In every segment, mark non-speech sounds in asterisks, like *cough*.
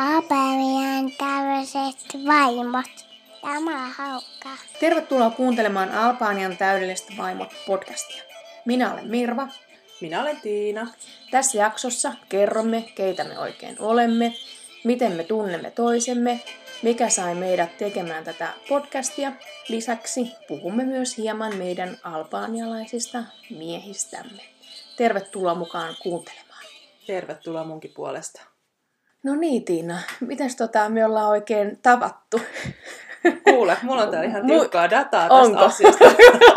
Albanian tämmöiset vaimot. Tämä on hauskaa. Tervetuloa kuuntelemaan Albanian täydellistä vaimot podcastia. Minä olen Mirva. Minä olen Tiina. Tässä jaksossa kerromme, keitä me oikein olemme, miten me tunnemme toisemme, mikä sai meidät tekemään tätä podcastia. Lisäksi puhumme myös hieman meidän albaanialaisista miehistämme. Tervetuloa mukaan kuuntelemaan. Tervetuloa munkin puolesta. No niin Tiina, mitäs tota me ollaan oikein tavattu? Kuule, mulla on täällä ihan tiukkaa dataa tästä Onko? asiasta.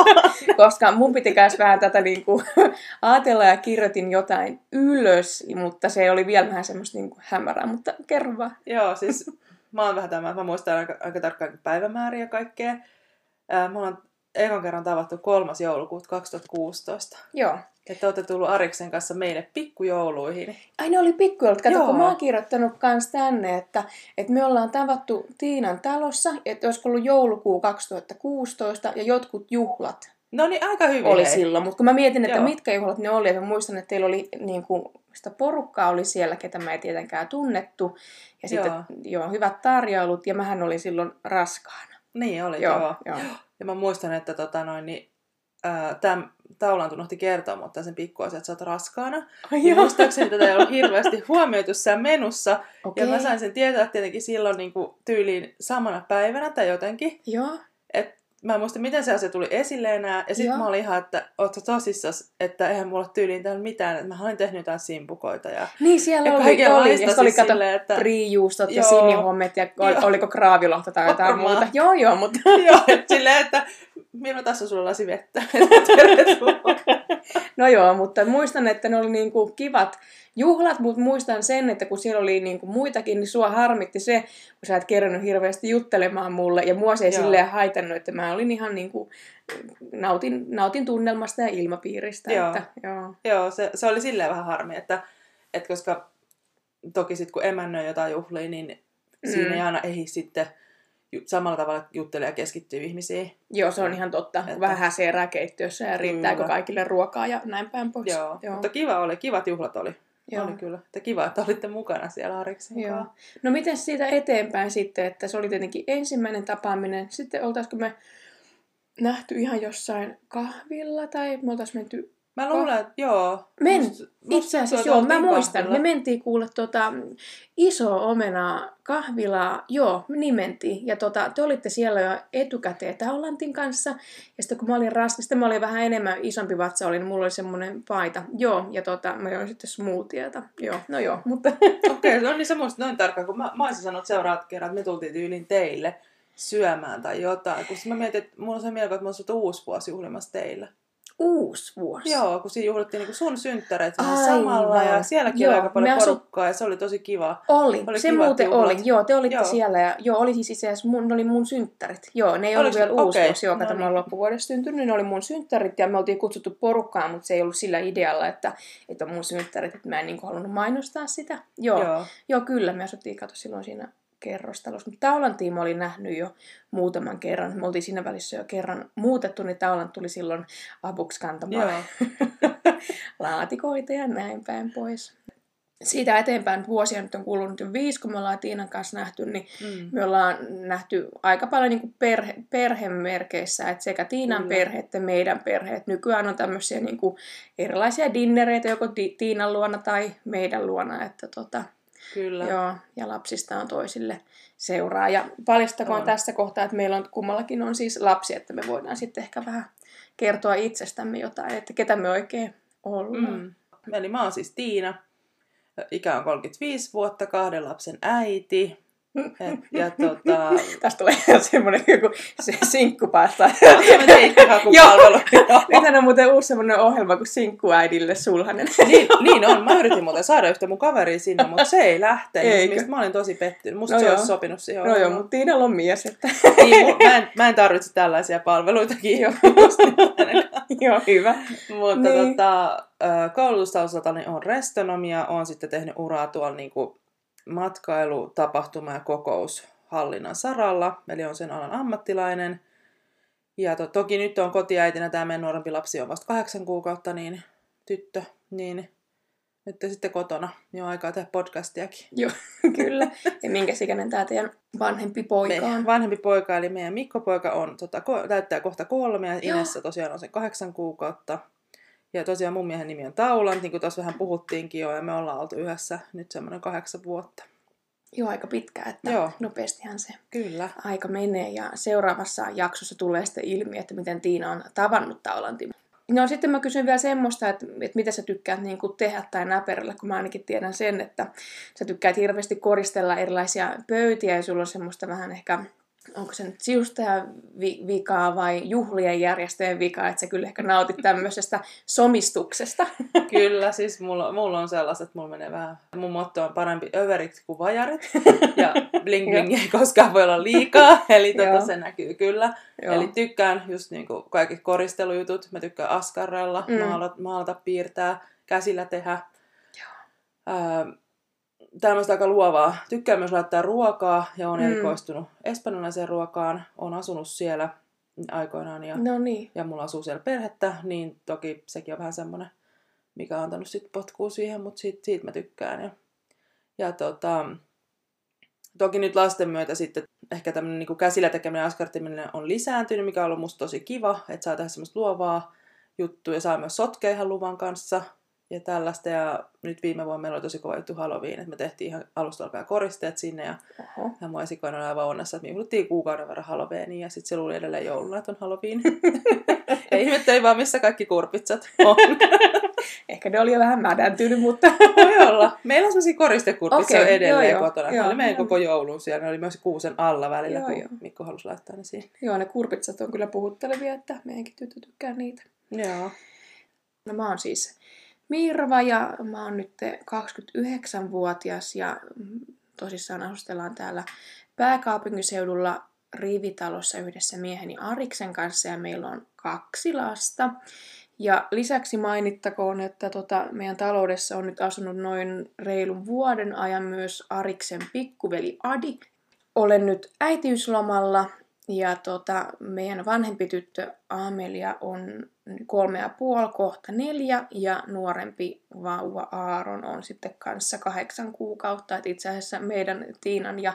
*laughs* Koska mun piti käs vähän tätä niinku *laughs* ajatella ja kirjoitin jotain ylös, mutta se oli vielä vähän semmoista niinku hämärää, mutta kerro vaan. Joo, siis mä oon vähän tämä, mä muistan aika, aika tarkkaan päivämääriä ja kaikkea. Ää, me ollaan ekan kerran tavattu 3. joulukuuta 2016. Joo. Ja te olette tullut Ariksen kanssa meille pikkujouluihin. Ai ne oli pikkujoulut. Kato, Joo. kun mä oon kirjoittanut kans tänne, että, että me ollaan tavattu Tiinan talossa, että olisiko ollut joulukuu 2016 ja jotkut juhlat No niin, aika hyvin. oli hei. silloin. Mutta kun mä mietin, että Joo. mitkä juhlat ne oli, että mä muistan, että teillä oli niin kuin, sitä porukkaa oli siellä, ketä mä ei tietenkään tunnettu. Ja sitten Joo. joo. hyvät tarjoulut, ja mähän olin silloin raskaana. Niin oli, Joo, joo. joo. Ja mä muistan, että tota noin, niin, ää, tämän Taulan unohti kertoa, mutta sen pikkuasia, että sä oot raskaana. Ai Ja muistaakseni tätä ei ollut *laughs* hirveästi huomioitu siellä menussa. Okei. Ja mä sain sen tietää tietenkin silloin niin kuin tyyliin samana päivänä tai jotenkin. Joo. Et mä en muista, miten se asia tuli esille enää. Ja sitten mä olin ihan, että oot sä tosissas, että eihän mulla tyyliin täällä mitään. Että mä olin tehnyt jotain simpukoita. Ja, Niin siellä ja oli, oli. Ja oli siis kato silleen, että... priijuustot ja sinihommet ja ol, Joo. oliko kraavilohta tai jotain Varmaan. muuta. Joo, joo, mutta Joo, että silleen, että Mirva, tässä on sulla lasi vettä. *laughs* Tervetuloa. *laughs* No joo, mutta muistan, että ne oli niinku kivat juhlat, mutta muistan sen, että kun siellä oli niinku muitakin, niin sua harmitti se, kun sä et kerännyt hirveästi juttelemaan mulle. Ja mua se ei Joo. silleen haitannut, että mä olin ihan niinku, nautin, nautin tunnelmasta ja ilmapiiristä. Joo. Että, joo. Joo, se, se oli silleen vähän harmi, että, että koska toki sitten kun emännöi jotain juhlia, niin siinä Mm. ei aina ehdi sitten samalla tavalla juttelee ja keskittyy ihmisiin. joo, se on ihan totta. Että- Vähän häseerää keittiössä ja riittääkö Kyllä. kaikille ruokaa ja näin päin pois. Joo, joo. mutta kiva oli, kivat juhlat oli. Joo. Oli kyllä. Että kiva, että olitte mukana siellä Ariksen Joo. kanssa. No miten siitä eteenpäin sitten, että se oli tietenkin ensimmäinen tapaaminen. Sitten oltaisiko me nähty ihan jossain kahvilla tai me oltaisiin menty... Mä luulen, että joo. Men, musta itse asiassa joo, mä oltiin muistan. kahvilla. Me mentiin kuulla tota, iso omena kahvilaa. Joo, niin mentiin. Ja tota, te olitte siellä jo etukäteen Taulantin kanssa. Ja sitten kun mä olin raskas, sitten mä olin vähän enemmän isompi vatsa, oli, niin mulla oli semmoinen paita. Joo, ja tota, mä join sitten smoothieta. Joo, no joo, *laughs* mutta... Okei, okay, no niin sä muistat noin tarkkaan, kun mä, mä olisin sanonut seuraavat kerrat, että me tultiin tyyliin teille syömään tai jotain. Kun mä mietin, että mulla on se mielikuva, että mä olisin uusi vuosi juhlimassa teillä. Uusi vuosi. Joo, kun siinä juhlittiin niinku sun synttäreet vähän Aivan. samalla ja sielläkin Joo, oli aika paljon asu- porukkaa ja se oli tosi kiva. Oli, Oli se muuten juhlat. oli. Joo, te olitte Joo. siellä. Ja, joo, oli siis itse asiassa, mun, ne oli mun synttärit. Joo, ne ei ollut vielä uusi Okei, vuosi, joo, kato, no mä oon niin. loppuvuodesta syntynyt, ne oli mun synttärit ja me oltiin kutsuttu porukkaan, mutta se ei ollut sillä idealla, että, että on mun synttärit, että mä en niin halunnut mainostaa sitä. Joo, joo. Joo. joo kyllä, me asuttiin, kato, silloin siinä kerrostalossa. Mutta Taulan tiima oli nähnyt jo muutaman kerran. Me oltiin siinä välissä jo kerran muutettu, niin Taulan tuli silloin apuksi kantamaan *laughs* laatikoita ja näin päin pois. Siitä eteenpäin vuosia nyt on kulunut jo viisi, kun me ollaan Tiinan kanssa nähty, niin Mm. me ollaan nähty aika paljon niin kuin perhe, perhemerkeissä, että sekä Tiinan Kyllä. perhe että meidän perhe. Et nykyään on tämmöisiä niin kuin erilaisia dinnereitä joko Ti- Tiinan luona tai meidän luona, että tota, Kyllä. joo, ja lapsista on toisille seuraa. Ja paljastakoon On. tässä kohtaa, että meillä on kummallakin on siis lapsi, että me voidaan sitten ehkä vähän kertoa itsestämme jotain, että ketä me oikein ollaan. Mm. Eli mä oon siis Tiina. Ikä on 35 vuotta, kahden lapsen äiti. Et, ja tota... *laughs* Tästä tulee ihan semmoinen joku se sinkkupasta. *laughs* Semmoinen deittihakupalvelu. *laughs* Nythän on muuten uusi semmoinen ohjelma kuin Sinkkuäidille sulhanen. niin, niin on. Mä yritin muuten saada yhtä mun kaveria sinne, mutta se ei lähtenyt. Eikö? Mistä mä olin tosi pettynyt. Musta No se joo. olisi sopinut siihen No joo, mutta Tiinalla on mies, että niin, mä, en, mä en tarvitse tällaisia palveluitakin. Joo. joo, hyvä. Mutta Niin. niin. tota, koulutustaustaltani on restonomia. Olen sitten tehnyt uraa tuolla niinku matkailu, tapahtuma ja kokoushallinnan saralla. Eli on sen alan ammattilainen. Ja to, toki nyt on kotiäitinä, tämä meidän nuorempi lapsi on vasta kahdeksan kuukautta, niin tyttö, niin nyt te sitten kotona, niin on aikaa tehdä podcastiakin. Joo, *laughs* kyllä. Ja minkä ikäinen tämä teidän vanhempi poika on? Meidän vanhempi poika, eli meidän Mikko-poika on, tota, ko- täyttää kohta kolme, ja. Inessa tosiaan on se kahdeksan kuukautta. Ja tosiaan mun miehen nimi on Taulant, niin kuin tuossa vähän puhuttiinkin jo, ja me ollaan oltu yhdessä nyt semmoinen kahdeksan vuotta. Joo, aika pitkä, että Joo. nopeastihan se Kyllä. aika menee. Ja seuraavassa jaksossa tulee sitten ilmi, että miten Tiina on tavannut Taulantin. No sitten mä kysyn vielä semmoista, että, että mitä sä tykkäät niin kuin tehdä tai näperellä, kun mä ainakin tiedän sen, että sä tykkäät hirveästi koristella erilaisia pöytiä ja sulla on semmoista vähän ehkä, onko se nyt siustajan vi- vikaa vai juhlien järjestäjän vikaa, että sä kyllä ehkä nautit tämmöisestä somistuksesta. *laughs* Kyllä, siis mulla, mulla on sellaiset, että mulla menee vähän, mun motto on parempi överit kuin vajarit. Ja *laughs* bling bling ei koskaan voi olla liikaa, *laughs* eli Joo. tota, se näkyy kyllä. Joo. Eli tykkään just niinku kaikki koristelujutut, mä tykkään askarrella, Mm. maalata, maalata, piirtää, käsillä tehdä. Ää, tämmöistä aika luovaa. Tykkään myös laittaa ruokaa ja on Mm. erikoistunut espanjalaiseen ruokaan. Olen asunut siellä aikoinaan ja No niin. ja mulla asuu siellä perhettä, niin toki sekin on vähän semmoinen, mikä on antanut sit potkua siihen, mutta siitä, siitä mä tykkään. Ja, ja tota, toki nyt lasten myötä sitten ehkä tämmöinen niin käsillä tekeminen ja on lisääntynyt, mikä on ollut musta tosi kiva, että saa tehdä semmoista luovaa juttua ja saa myös sotkea ihan luvan kanssa ja tällaista. Ja nyt viime vuonna meillä oli tosi kova juttu Halloween, että me tehtiin ihan alusta alkaen koristeet sinne ja Oho. ja mun esikoinen oli aivan onnessa, että me juhlittiin kuukauden verran Halloweenia ja sitten se luuli edelleen jouluna, että on Halloween. *laughs* ja ihmetteli vaan, missä kaikki kurpitsat on. Ehkä ne oli jo vähän mädäntynyt, mutta *laughs* Voi olla. Meillä on sellaisia koristekurpitsia Okei, edelleen joo, kotona. joo. ne oli meidän koko joulun siellä. Ne oli myös kuusen alla välillä, Joo, kun joo. Mikko halusi laittaa ne siihen. joo, ne kurpitsat on kyllä puhuttelevia, että meidänkin tyttö tykkää niitä. Joo. No mä oon siis Mirva ja mä oon nyt 29-vuotias ja tosissaan asustellaan täällä pääkaupunkiseudulla rivitalossa yhdessä mieheni Ariksen kanssa ja meillä on kaksi lasta. Ja lisäksi mainittakoon, että tota, meidän taloudessa on nyt asunut noin reilun vuoden ajan myös Ariksen pikkuveli Adi. Olen nyt äitiyslomalla ja tota, meidän vanhempi tyttö Amelia on kolme ja puoli, kohta neljä, ja nuorempi vauva Aaron on sitten kanssa kahdeksan kuukautta. Et itse asiassa meidän Tiinan ja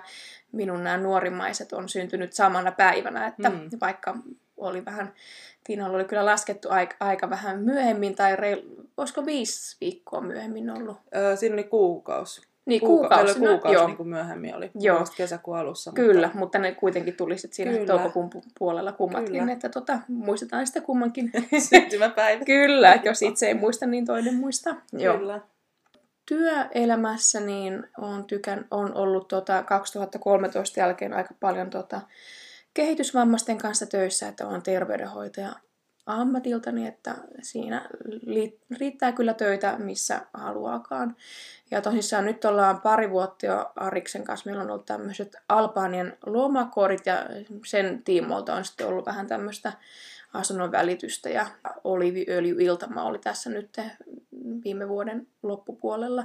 minun nämä nuorimmaiset on syntynyt samana päivänä, että Mm. vaikka oli vähän, Tiinalla oli kyllä laskettu aika, aika vähän myöhemmin, tai reil, olisiko viisi viikkoa myöhemmin ollut? Öö, siinä oli kuukausi. Niin, Kuuka- kuukausina, kuukausi joo. niin kuin myöhemmin oli. Joo. Kesäkuun alussa. Kyllä, Mutta... mutta ne kuitenkin tuli sitten siinä Kyllä. toukokuun pu- puolella kummatkin, Kyllä. että tota, muistetaan sitä kummankin. *laughs* *laughs* Syntymäpäivä. Kyllä, että jos itse ei muista, niin toinen muistaa. Joo. Kyllä. Työelämässä niin on, tykän, on ollut tota 2013 jälkeen aika paljon tota kehitysvammaisten kanssa töissä, että olen terveydenhoitaja ammatiltani, että siinä riittää kyllä töitä missä haluaakaan. Ja tosissaan nyt ollaan pari vuotta jo Ariksen kanssa, meillä on ollut tämmöiset Albanian lomakorit ja sen tiimoilta on sitten ollut vähän tämmöistä asunnon välitystä ja oliiviöljyiltama oli tässä nyt viime vuoden loppupuolella.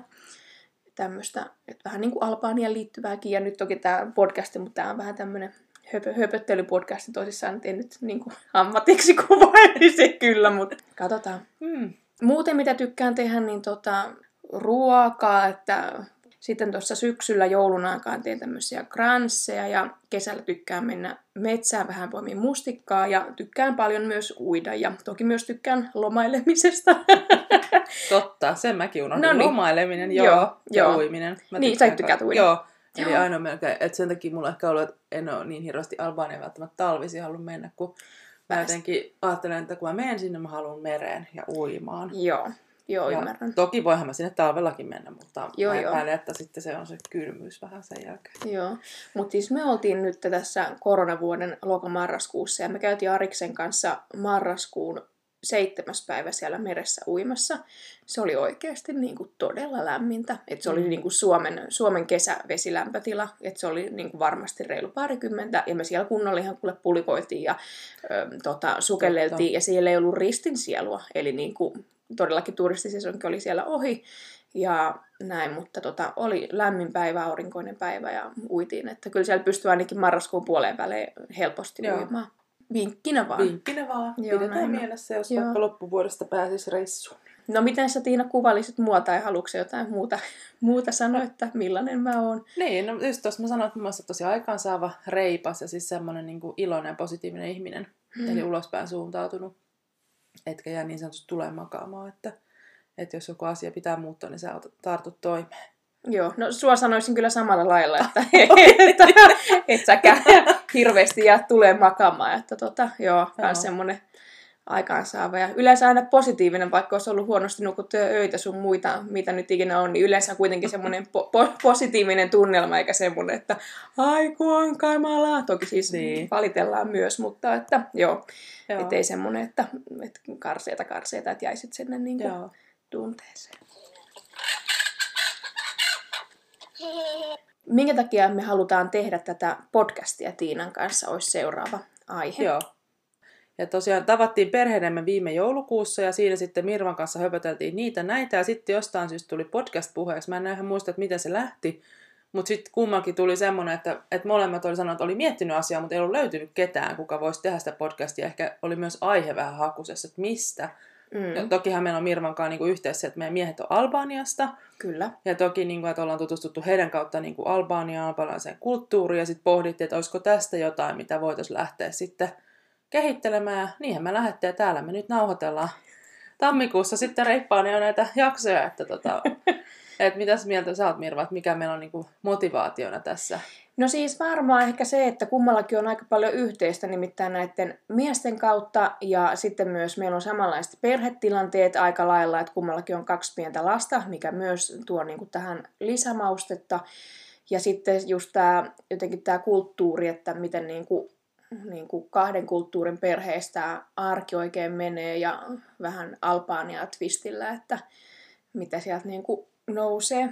Tämmöistä, että vähän niin kuin Albanian liittyvääkin, ja nyt toki tämä podcast, mutta tämä on vähän tämmöinen höpö, höpöttelypodcasti tosissaan, että en nyt niin kuin ammatiksi *laughs* kuvailisi kyllä, mutta katsotaan. Mm. Muuten mitä tykkään tehdä, niin tota, ruokaa, että sitten tuossa syksyllä joulun aikaan teen tämmöisiä kransseja ja kesällä tykkään mennä metsään vähän poimiin mustikkaa ja tykkään paljon myös uida ja toki myös tykkään lomailemisesta. Totta, sen mäkin unohdin. No niin. Lomaileminen, joo, Joo, ja joo. uiminen. Mä Niin, sä tykkäät uida. Joo. Eli Joo. ainoa melkein, että sen takia mulla ehkä ollut, että en ole niin hirveästi Albania välttämättä talvisin halunnut mennä, kun mä jotenkin ajattelen, että kun mä menen sinne, mä haluan mereen ja uimaan. joo, joo, Ja ymmärrän. Toki voihan mä sinne talvellakin mennä, mutta Joo, mä joo. epäilen, että sitten se on se kylmyys vähän sen jälkeen. Joo, mutta siis me oltiin nyt tässä koronavuoden lokamarraskuussa ja me käytiin Ariksen kanssa marraskuun seitsemäs päivä siellä meressä uimassa. Se oli oikeasti niin kuin todella lämmintä. Et se oli Mm. niin kuin Suomen, Suomen kesävesilämpötila. Et se oli niin kuin varmasti reilu parikymmentä. Ja me siellä kunnolla ihan kuule pulikoitiin ja ö, tota, sukelleltiin. Totta. Ja siellä ei ollut ristinsielua. Eli niin kuin, todellakin turistisesonkin oli siellä ohi. Ja näin, mutta tota, oli lämmin päivä, aurinkoinen päivä ja uitiin. Että kyllä siellä pystyy ainakin marraskuun puoleen välein helposti Joo. uimaan. Vinkkinä vaan. Vinkkinä vaan. Joo, Pidetään näin mielessä, jos Joo. vaikka loppuvuodesta pääsisi reissuun. No miten sä Tiina kuvailisit mua tai haluatko jotain muuta, muuta sanoa, että millainen mä oon? Niin, no just tuossa mä sanoin, että mä oon tosi aikaansaava, reipas ja siis semmoinen niin iloinen ja positiivinen ihminen. Hmm. Eli ulospäin suuntautunut. Etkä jää niin sanotusti tulee makaamaan, että, että jos joku asia pitää muuttaa, niin sä tartut toimeen. Joo, no sua sanoisin kyllä samalla lailla, että että *laughs* et säkään hirveästi jää tulee makaamaan. Että tota, joo, joo. semmoinen aikaansaava. Ja yleensä aina positiivinen, vaikka olisi ollut huonosti nukuttuja öitä sun muita, mitä nyt ikinä on, niin yleensä kuitenkin semmoinen po- po- positiivinen tunnelma, eikä semmoinen, että ai on kamalaa. Toki siis niin. valitellaan myös, mutta että joo, joo. ettei semmoinen, että, että karseita karseita, että jäisit sinne niin kuin tunteeseen. Minkä takia me halutaan tehdä tätä podcastia Tiinan kanssa, olisi seuraava aihe. Joo. Ja tosiaan tavattiin perheidemme viime joulukuussa ja siinä sitten Mirvan kanssa höpöteltiin niitä näitä ja sitten jostain syystä tuli podcast puheeksi. Mä en ihan muista, että miten se lähti, mutta sitten kummankin tuli semmoinen, että, että molemmat oli sanonut, että oli miettinyt asiaa, mutta ei ollut löytynyt ketään, kuka voisi tehdä sitä podcastia. Ehkä oli myös aihe vähän hakusessa, että mistä. Mm. Ja tokihan meillä on Mirvan kanssa niin yhteydessä, että meidän miehet on Albaniasta. Kyllä. Ja toki, niin kuin, että ollaan tutustuttu heidän kautta niin kuin Albaniaan, albanialaiseen kulttuuriin. Ja sitten pohdittiin, että olisiko tästä jotain, mitä voitaisiin lähteä sitten kehittelemään. Ja niinhän me lähdettiin ja täällä me nyt nauhoitellaan. Tammikuussa sitten reippaan jo näitä jaksoja, että tota, *laughs* et mitäs mieltä sä oot Mirva, että mikä meillä on niin kuin motivaationa tässä? No siis varmaan ehkä se, että kummallakin on aika paljon yhteistä nimittäin näiden miesten kautta ja sitten myös meillä on samanlaiset perhetilanteet aika lailla, että kummallakin on kaksi pientä lasta, mikä myös tuo niin kuin tähän lisämaustetta. Ja sitten just tämä, jotenkin tämä kulttuuri, että miten niin kuin, niin kahden kulttuurin perheestä arki oikein menee ja vähän Albaania twistillä, että mitä sieltä niin nousee.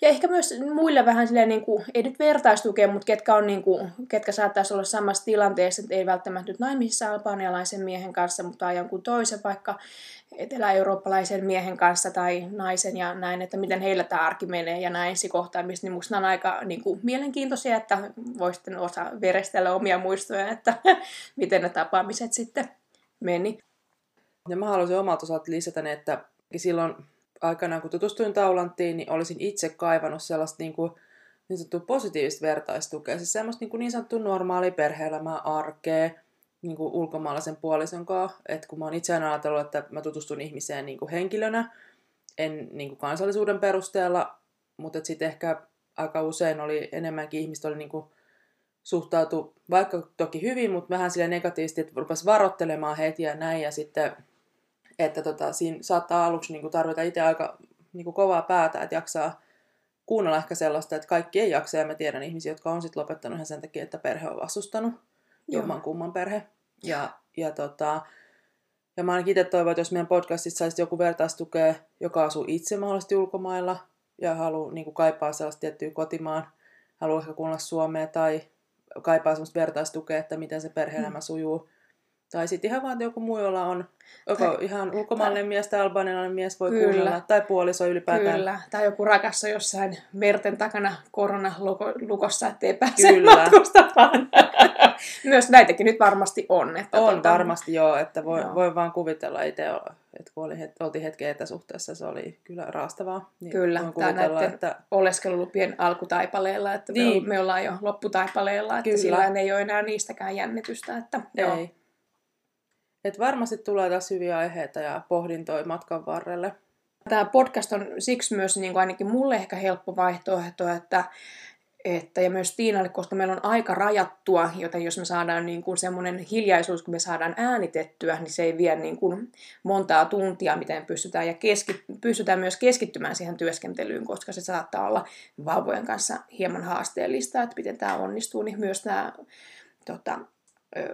Ja ehkä myös muille vähän silleen, niin kuin, ei nyt vertaistukea, mutta ketkä, on, niin kuin, ketkä saattaisi olla samassa tilanteessa, että ei välttämättä nyt naimisissa albanialaisen miehen kanssa, mutta jonkun toisen vaikka etelä-eurooppalaisen miehen kanssa tai naisen ja näin, että miten heillä tämä arki menee ja näin kohtaamista, niin musta on aika niin kuin, mielenkiintoisia, että voi sitten osa verestellä omia muistoja, että *laughs* miten ne tapaamiset sitten meni. Ja mä haluaisin omalta osalta lisätä, että silloin aikanaan, kun tutustuin Taulanttiin, niin olisin itse kaivannut sellaista niin, kuin, niin sanottua positiivista vertaistukea. Siis semmoista niin, kuin niin sanottua normaalia perhe-elämää, arkea, niin kuin ulkomaalaisen puolison kanssa. Että kun mä oon itse ajatellut, että mä tutustun ihmiseen niin kuin henkilönä, en niin kuin kansallisuuden perusteella, mutta sitten ehkä aika usein oli enemmänkin ihmistä oli niin kuin suhtautu, vaikka toki hyvin, mutta vähän sille negatiivisesti, että rupesi varoittelemaan heti ja näin, ja sitten että tota, siinä saattaa aluksi niin kuin tarvita itse aika niin kuin kovaa päätä, että jaksaa kuunnella ehkä sellaista, että kaikki ei jaksa, ja mä tiedän ihmisiä, jotka on sitten lopettanut ihan sen takia, että perhe on vastustanut, jomman kumman perhe. Ja, ja, tota, ja mä ainakin itse toivon, että jos meidän podcastissa saisi joku vertaistukea, joka asuu itse mahdollisesti ulkomailla, ja haluaa niin kuin kaipaa sellaista tiettyä kotimaan, haluaa ehkä kuunnella Suomea, tai kaipaa sellaista vertaistukea, että miten se perhe-elämä mm. Tai sitten ihan vaan joku muu, jolla on joko tai, ihan ulkomaalainen tai, mies tai albanialainen mies voi kyllä, kuunnella, tai puoliso ylipäätään. Kyllä, tai joku rakas on jossain merten takana koronalukossa, ettei pääse kyllä. matkustamaan. *laughs* Myös näitäkin nyt varmasti on. Että on tuota, varmasti joo, että voi, joo. voi vaan kuvitella itse, että kun oli, oltiin hetken etäsuhteessa, se oli kyllä raastavaa. Niin kyllä, tämä näiden että... oleskelulupien alkutaipaleella, että niin. me, me ollaan jo lopputaipaleella, että kyllä. sillä ei ole enää niistäkään jännitystä. Että, ei. Joo. Et varmasti tulee taas hyviä aiheita ja pohdintoja matkan varrelle. Tämä podcast on siksi myös niin kuin ainakin mulle ehkä helppo vaihtoehto, että, että ja myös Tiinalle, koska meillä on aika rajattua, joten jos me saadaan niin kuin semmoinen hiljaisuus, kun me saadaan äänitettyä, niin se ei vie niin kuin montaa tuntia, miten pystytään, ja keski, pystytään myös keskittymään siihen työskentelyyn, koska se saattaa olla vauvojen kanssa hieman haasteellista, että miten tämä onnistuu, niin myös tämä tota,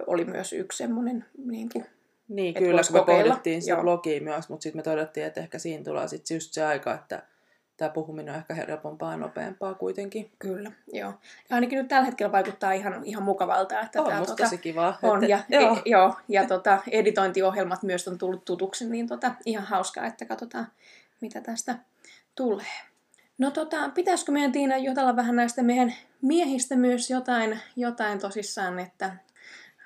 oli myös yksi semmoinen niin kuin, niin, että kyllä, kun me kokeilla. pohdittiin sitä blogia myös, mutta sitten me todettiin, että ehkä siinä tulee sitten just se aika, että tämä puhuminen on ehkä helpompaa ja nopeampaa kuitenkin. Kyllä, joo. Ja ainakin nyt tällä hetkellä vaikuttaa ihan, ihan mukavalta. Että on tämä, musta tota, tosi kiva. On, että, ja, joo. E, joo, ja tota, editointiohjelmat myös on tullut tutuksi, niin tota, ihan hauskaa, että katsotaan, mitä tästä tulee. No tota, pitäisikö meidän Tiina jutella vähän näistä meidän miehistä myös jotain, jotain tosissaan, että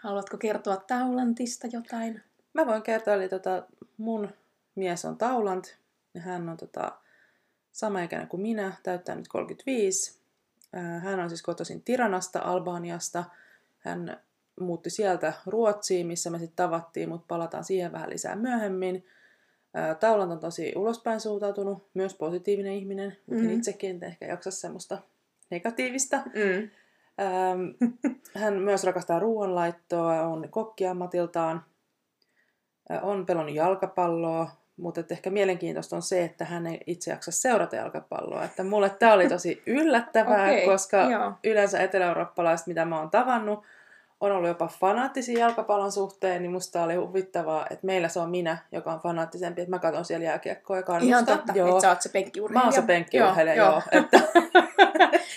haluatko kertoa Taulantista jotain? Mä voin kertoa, eli tota, mun mies on Taulant ja hän on tota, sama ikäinen kuin minä, täyttää nyt 35. Hän on siis kotoisin Tiranasta, Albaniasta. Hän muutti sieltä Ruotsiin, missä me sitten tavattiin, mutta palataan siihen vähän lisää myöhemmin. Taulant on tosi ulospäin suuntautunut, myös positiivinen ihminen, mutta mm. itsekin en ehkä jaksa semmoista negatiivista. Mm. *laughs* hän myös rakastaa ruoanlaittoa, on kokkiammatiltaan, on pelannut jalkapalloa, mutta ehkä mielenkiintoista on se, että hän ei itse jaksa seurata jalkapalloa. Että mulle tämä oli tosi *laughs* yllättävää, okay, koska joo. yleensä etelä-eurooppalaiset, mitä mä oon tavannut, on ollut jopa fanaattisia jalkapallon suhteen, niin musta oli huvittavaa, että meillä se on minä, joka on fanaattisempi, että mä katson siellä jääkiekkoa ja kannustan. Ihan totta, joo. että sä oot se penkkiurheilija. Mä oon se penkkiurheilija, joo, joo. joo. Että, *laughs*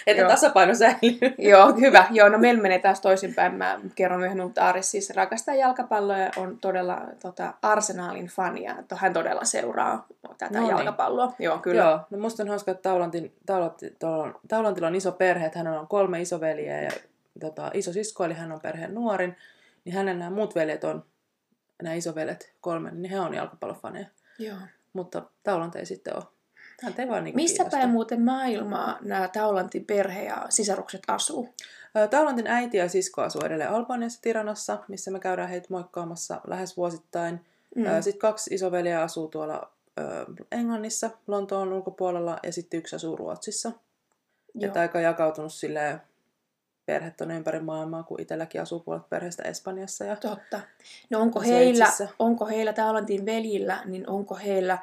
että joo. tasapaino säilyy. joo, hyvä. Joo, no meillä menee taas toisinpäin. Mä kerron myöhemmin, mutta Aris siis rakastaa jalkapalloa ja on todella tota, Arsenalin fania. Hän todella seuraa tätä no niin. jalkapalloa. Joo, kyllä. Joo, no musta on hauska, että Taulantin, Taulantin, Taulantilla on iso perhe, että hänellä on kolme isoveliä ja tota, isosisko, eli hän on perheen nuorin, niin hänen nämä muut veljet on, nämä isovelet kolme, niin he on jalkapallofaneja. Joo. Mutta Taulant ei sitten ole. Vaan niin Missä päin muuten maailmaa nämä Taulantin perhe ja sisarukset asuu? Taulantin äiti ja sisko asuu edelleen Albaniassa Tiranassa, missä me käydään heitä moikkaamassa lähes vuosittain. Mm. Sitten kaksi isoveliä asuu tuolla Englannissa, Lontoon ulkopuolella, ja sitten yksi asuu Ruotsissa. Joo. Että aika jakautunut silleen perhet on ympäri maailmaa, kun itselläkin asuu puolet perheestä Espanjassa. Ja Totta. No onko heillä, onko heillä Taulantin veljillä, niin onko heillä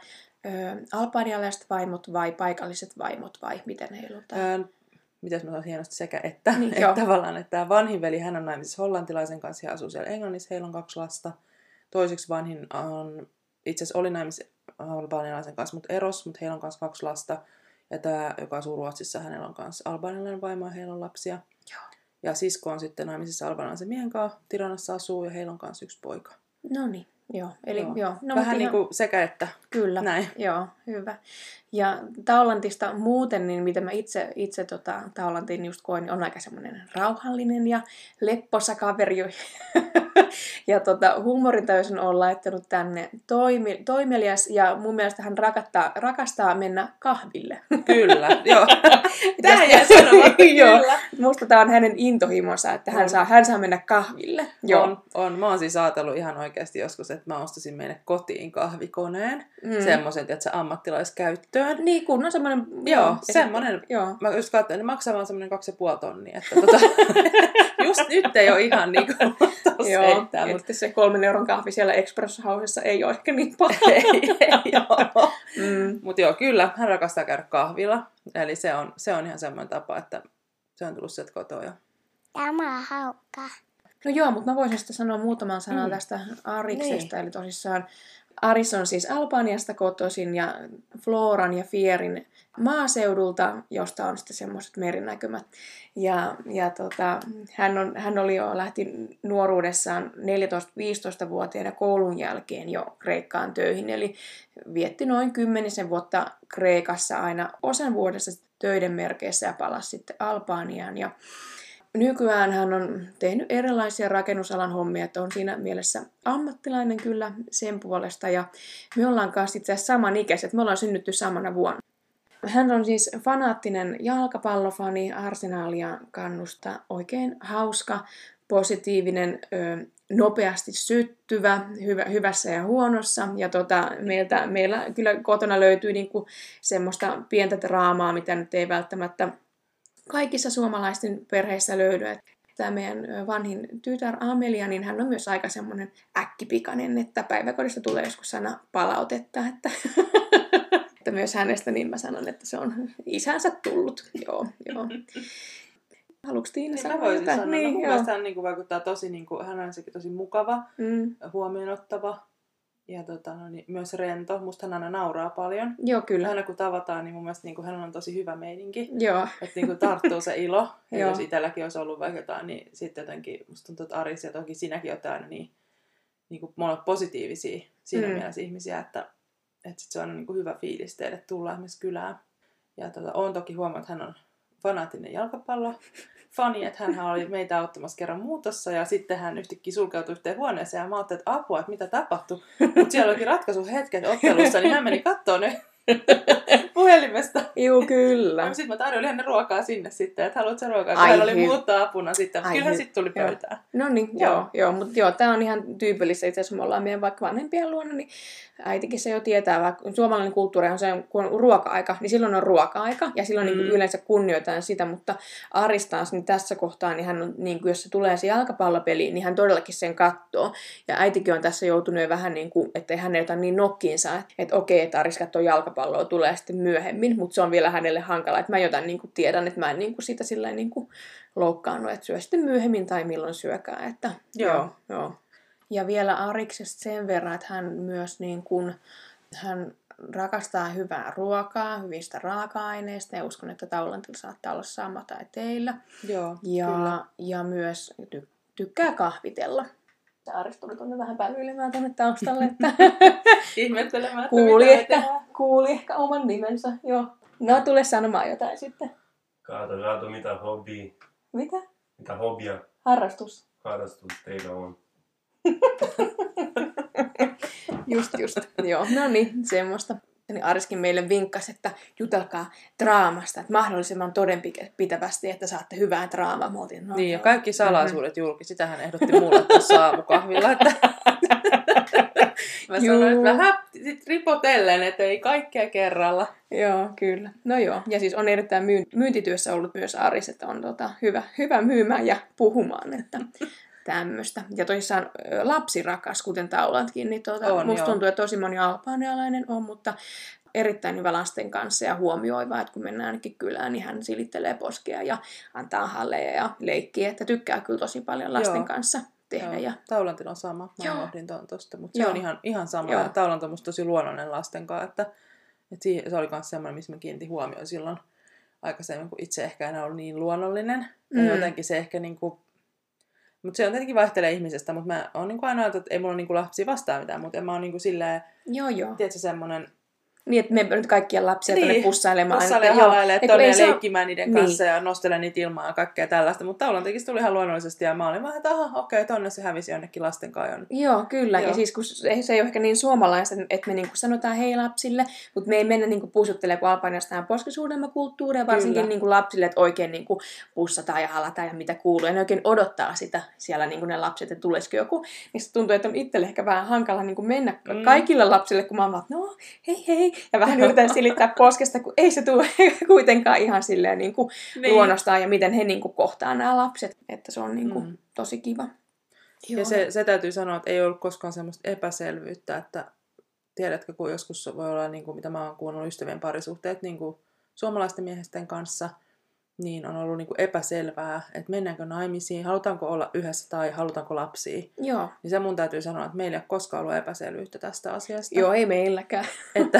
ö, albanialaiset vaimot vai paikalliset vaimot vai miten on tämä? mitäs mä sanoin hienosti sekä että. Niin, että tavallaan, että tämä vanhin veli, hän on naimisissa hollantilaisen kanssa ja asuu siellä Englannissa, heillä on kaksi lasta. Toiseksi vanhin on, itse asiassa oli naimisissa albanialaisen kanssa, mutta eros, mutta heillä on myös kaksi lasta. Ja tämä, joka asuu Ruotsissa, hänellä on myös albanialainen vaimo ja heillä on lapsia. Joo. Ja sisko on sitten naimisissa albanialaisen miehen kanssa, Tiranassa asuu ja heillä on myös yksi poika. No niin. Joo, eli joo. joo. No, Vähän niin kuin sekä että. Kyllä, Näin. joo, hyvä. Ja Taulantista muuten, niin mitä mä itse, itse tota, Taulantin just koin, niin on aika semmoinen rauhallinen ja lepposa kaveri. *laughs* ja tota, huumorintäysin on laittanut tänne toimi, toimelias ja mun mielestä hän rakastaa, rakastaa mennä kahville. *laughs* Kyllä, joo. *laughs* Tämä jää sanomatta, kyllä. Musta tämä on hänen intohimonsa, että hän, saa, hän saa mennä kahville. Joo. On, on. Mä oon siis ajatellut ihan oikeasti joskus, että mä ostasin meille kotiin kahvikoneen. Mm. Semmoisen, että se ammattilaiskäyttöön. Niin, kun on semmoinen... Joo, joo semmoinen. Joo. Mä just katsoin, että maksaa vaan semmoinen kaksi ja puoli tonnia. Että tota, *laughs* just nyt ei ole ihan niin kuin *laughs* Joo, heittää, mutta se kolmen euron kahvi siellä Express Housessa ei ole ehkä niin paha. *laughs* ei, ei mm. Mutta joo, kyllä, hän rakastaa käydä kahvilla. Eli se on, se on ihan semmoinen tapa, että se on tullut sieltä kotoa jo. Tämä on haukka. No joo, mutta mä voisin sitten sanoa muutaman sanan mm. tästä Ariksesta. Niin. Eli tosissaan Aris on siis Albaniasta kotoisin ja Floran ja Fierin maaseudulta, josta on sitten semmoiset merinäkymät. Ja, ja tota, hän, on, hän oli jo, lähti nuoruudessaan 14-15-vuotiaana koulun jälkeen jo Kreikkaan töihin, eli vietti noin kymmenisen vuotta Kreikassa aina osan vuodessa töiden merkeissä ja palasi sitten Albaniaan. Ja nykyään hän on tehnyt erilaisia rakennusalan hommia, että on siinä mielessä ammattilainen kyllä sen puolesta. Ja me ollaan kanssa itse asiassa samanikäiset, me ollaan synnytty samana vuonna. Hän on siis fanaattinen jalkapallofani, arsenaalia kannusta, oikein hauska, positiivinen, nopeasti syttyvä, hyvä, hyvässä ja huonossa. Ja tota, meiltä, meillä kyllä kotona löytyy niinku semmoista pientä draamaa, mitä nyt ei välttämättä kaikissa suomalaisten perheissä löydy. Tämä meidän vanhin tytär Amelia, niin hän on myös aika semmoinen äkkipikainen, että päiväkodista tulee joskus sana palautetta, että, *laughs* että myös hänestä niin mä sanon, että se on isänsä tullut. Joo, joo. *laughs* Haluatko Tiina niin sanoa? Mä voisin sanoa. Niin, no, mun mielestä hän niin kuin, vaikuttaa tosi, niin kuin, hän on sekin tosi mukava, mm. huomionottava ja tota, no, niin, myös rento. Musta hän aina nauraa paljon. Joo, kyllä. Aina kun tavataan, niin mun mielestä niin kuin, hän on tosi hyvä meininki. Joo. Että niin kuin, tarttuu se ilo. *laughs* ja jos itselläkin olisi ollut vaikka jotain, niin sitten jotenkin, musta tuntuu, että Aris ja toki sinäkin olet aina niin, niin kuin, monet positiivisia siinä mm. mielessä ihmisiä, että, että sit se on niin kuin, hyvä fiilis teille tulla esimerkiksi kylään. Ja tota, on toki huomannut, että hän on fanaattinen jalkapallo fani, että hän oli meitä auttamassa kerran muutossa ja sitten hän yhtäkkiä sulkeutui yhteen huoneeseen ja mä ajattelin, että apua, että mitä tapahtui. Mutta siellä olikin ratkaisuhetket ottelussa, niin hän meni katsoa ne puhelimesta. Juu, kyllä. Sitten mä tarjoilin hänen ruokaa sinne sitten, että haluatko ruokaa, kun oli muuttaa apuna sitten. Ai Kyllähän sitten tuli joo. pöytään. No niin, Joo. joo, joo mutta joo, tämä on ihan tyypillistä. Itse asiassa me ollaan meidän vaikka vanhempien luona, niin äitikin se jo tietää, vaikka suomalainen kulttuuri on se, kun on ruoka-aika, niin silloin on ruoka-aika, ja silloin mm. niin Mm. yleensä kunnioitetaan sitä, mutta Aris taas, niin tässä kohtaa, niin hän on, niin kuin, jos se tulee se jalkapallopeliin, niin hän todellakin sen katsoo. Ja äitikin on tässä joutunut jo vähän niin kuin, ettei hän ei ota niin nokkiinsa, että, että okei, että Aris katsoo jalkapalloa, tulee sitten myöhemmin, mutta se on vielä hänelle hankala, että mä jotain niin kuin tiedän, että mä en niin kuin sitä sillä niin kuin loukkaannut, että syö sitten myöhemmin tai milloin syökää, että Joo. joo, joo. Ja vielä Ariksesta sen verran, että hän myös niin kuin, hän rakastaa hyvää ruokaa, hyvistä raaka-aineista ja uskon, että Taulantilla saattaa olla sama tai teillä. Joo, Ja, kyllä. ja myös ty- tykkää kahvitella. Aris tuli tuonne vähän päivyilemään tuonne taustalle, että *laughs* Ihmettelemään, että kuuli, ehkä, kuuli ehkä oman nimensä. Joo. No, tule sanomaan jotain sitten. Kato, kato mitä hobby, Mitä? mitä hobia, Harrastus. harrastus teillä on. *laughs* Just, just. Joo, no niin, semmoista. Niin Ariskin meille vinkkasi, että jutelkaa draamasta, että mahdollisimman todenpitävästi, että saatte hyvää draamaa. Me oltiin, no, Niin, ja kaikki salaisuudet julki. Sitä hän ehdotti mulle tuossa aamukahvilla, että *laughs* mä sanoin, että vähän sit ripotellen, että ei kaikkea kerralla. Joo, kyllä. No joo, ja siis on erittäin myyn- myyntityössä ollut myös Aris, että on tota, hyvä, hyvä myymään ja puhumaan, että tämmöistä. Ja toisaan lapsirakas, kuten taulatkin, niin tota, On, musta joo. tuntuu, että tosi moni albaanialainen on, mutta erittäin hyvä lasten kanssa ja huomioiva, että kun mennään ainakin kylään, niin hän silittelee poskia ja antaa halleja ja leikkii, että tykkää kyllä tosi paljon lasten Joo. kanssa tehdä. Joo, Ja, Taulantin on sama. Mä Joo. unohdin tuon tosta, mutta se Joo. on ihan, ihan sama. Joo. Ja Taulant on musta tosi luonnollinen lasten kanssa, että, että siihen, se oli myös semmoinen, missä mä kiinnitin huomioon silloin aikaisemmin, kun itse ehkä en ollut niin luonnollinen. Ja Mm. jotenkin se ehkä niinku, mutta se on tietenkin vaihtelee ihmisestä, mutta mä oon niinku aina ajatellut, että ei mulla niinku lapsia vastaa mitään, mutta en mä oon niinku silleen, joo, joo. tiedätkö semmonen, Niin, että me nyt kaikkia lapsia niin. Tuonne pussailemaan. Joo, halailee ja leikkimään niiden Niin. kanssa ja nostelen niitä ilmaa ja kaikkea tällaista. Mutta taulan tekisi tuli ihan luonnollisesti ja mä olin vaan, että aha, okei, tonne se hävisi jonnekin lasten kanssa. Joo, kyllä. Joo. Ja siis kun se se ei ole ehkä niin suomalaista, että me niinku sanotaan hei lapsille, mutta me ei mennä niinku pussuttelemaan, kun Albaniasta tähän poskisuudelmakulttuuria, varsinkin Kyllä. niinku lapsille, että oikein niinku pussataan ja halataan ja mitä kuuluu. Ja ne oikein odottaa sitä siellä niinku ne lapset, että tulisiko joku. Niin se tuntuu, että on itselle ehkä vähän hankala niinku mennä Mm. kaikille lapsille, kun mä oon vaan, no hei hei. Ja vähän *laughs* yritän silittää poskesta, kun ei se tule *laughs* kuitenkaan ihan silleen niinku Niin. luonnostaan ja miten he niinku kohtaa nämä lapset. Että se on niinku Mm. tosi kiva. Ja se, se täytyy sanoa, että ei ollut koskaan semmoista epäselvyyttä, että tiedätkö, kun joskus voi olla, niin kuin, mitä mä oon kuunnellut ystävien parisuhteet niin kuin suomalaisten miehesten kanssa, niin on ollut niin kuin epäselvää, että mennäänkö naimisiin, halutaanko olla yhdessä tai halutaanko lapsia. Joo. Niin se mun täytyy sanoa, että meillä ei ole koskaan ollut epäselvyyttä tästä asiasta. Joo, ei meilläkään. Että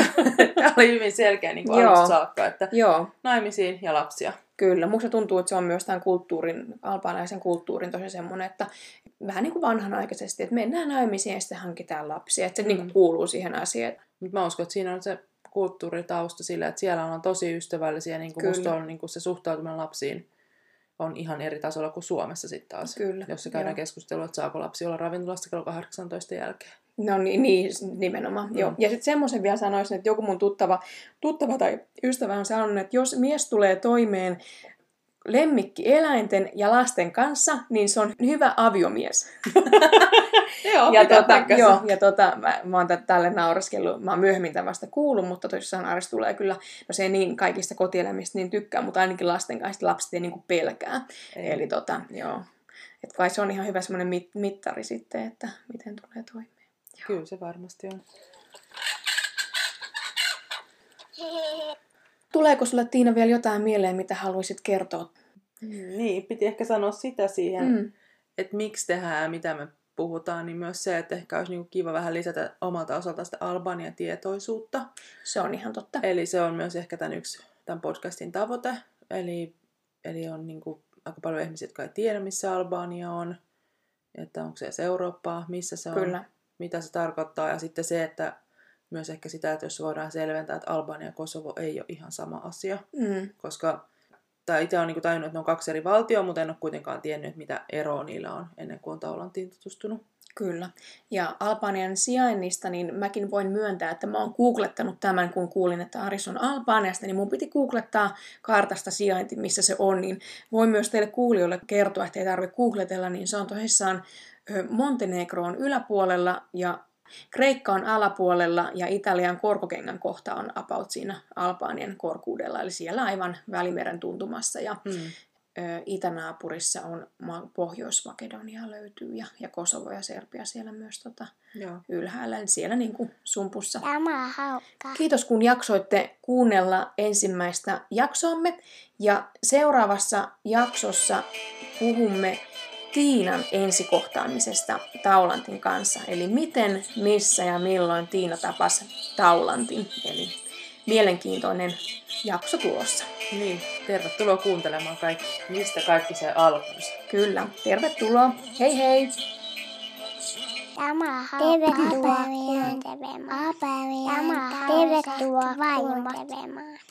tämä *laughs* *laughs* oli hyvin selkeä niin kuin Joo. alusta saakka, että Joo, naimisiin ja lapsia. kyllä. Musta tuntuu, että se on myös tämän kulttuurin, albaanaisen kulttuurin tosi semmoinen, että vähän niin kuin vanhanaikaisesti, että mennään naimisiin ja sitten hankitaan lapsia. Että se mm. niin kuin kuuluu siihen asiaan. Mutta mä uskon, että siinä on se kulttuuritausta sillä, että siellä on tosi ystävällisiä, niin kuin musta on niin kuin se suhtautuminen lapsiin on ihan eri tasolla kuin Suomessa sitten taas. Kyllä, Jossa käydään joo. keskustelua, että saako lapsi olla ravintolassa kello 18 jälkeen. No niin, niin nimenomaan. Mm. Joo. Ja sitten semmoisen vielä sanoisin, että joku mun tuttava, tuttava tai ystävä on sanonut, että jos mies tulee toimeen lemmikkieläinten ja lasten kanssa, niin se on hyvä aviomies. *laughs* Joo, ja, tota, paikkansa. joo, ja tota, mä, mä oon tä- tälle nauraskellut, mä oon myöhemmin tämän vasta kuullut, mutta tosissaan Aris tulee kyllä, no se ei niin kaikista kotieläimistä niin tykkää, mutta ainakin lasten kanssa lapset ei niinku pelkää. Ei. Eli tota, joo. Et kai se on ihan hyvä semmoinen mit, mittari sitten, että miten tulee toimeen. Kyllä se varmasti on. Tuleeko sulle Tiina vielä jotain mieleen, mitä haluaisit kertoa? Niin, piti ehkä sanoa sitä siihen. Mm. että miksi tehdään ja mitä me puhutaan, niin myös se, että ehkä olisi niinku kiva vähän lisätä omalta osalta sitä Albanian tietoisuutta. Se on ihan totta. Eli se on myös ehkä tämän yksi tämän podcastin tavoite. Eli, eli on niin kuin aika paljon ihmisiä, jotka ei tiedä, missä Albania on. Että onko se edes Eurooppaa, missä se on, Kyllä. mitä se tarkoittaa. Ja sitten se, että myös ehkä sitä, että jos voidaan selventää, että Albania ja Kosovo ei ole ihan sama asia. Mm. Koska tai itse olen niin tajunnut, että ne on kaksi eri valtioa, mutta en ole kuitenkaan tiennyt, mitä eroa niillä on ennen kuin on Taulantiin tutustunut. Kyllä. Ja Albanian sijainnista, niin mäkin voin myöntää, että mä oon googlettanut tämän, kun kuulin, että Aris on Albaniasta, niin mun piti googlettaa kartasta sijainti, missä se on. Niin voin myös teille kuulijoille kertoa, että ei tarvitse googletella, niin se on tosissaan Montenegro on yläpuolella ja Kreikka on alapuolella ja Italian korkokengän kohta on about siinä Albanian korkuudella, eli siellä aivan Välimeren tuntumassa. Ja Hmm. ö, itänaapurissa on Ma- Pohjois-Makedonia löytyy ja, ja Kosovo ja Serbia siellä myös tota, Joo. ylhäällä, eli siellä niin kuin sumpussa. Tämä. Kiitos kun jaksoitte kuunnella ensimmäistä jaksoamme ja seuraavassa jaksossa puhumme Tiinan ensikohtaamisesta Taulantin kanssa. Eli miten, missä ja milloin Tiina tapasi Taulantin. Eli mielenkiintoinen jakso tulossa. Niin, tervetuloa kuuntelemaan kaikki, mistä kaikki se alkunsa. Kyllä, tervetuloa. Hei hei! Tämä. Tervetuloa kuuntelemaan. Tervetuloa kuuntelemaan.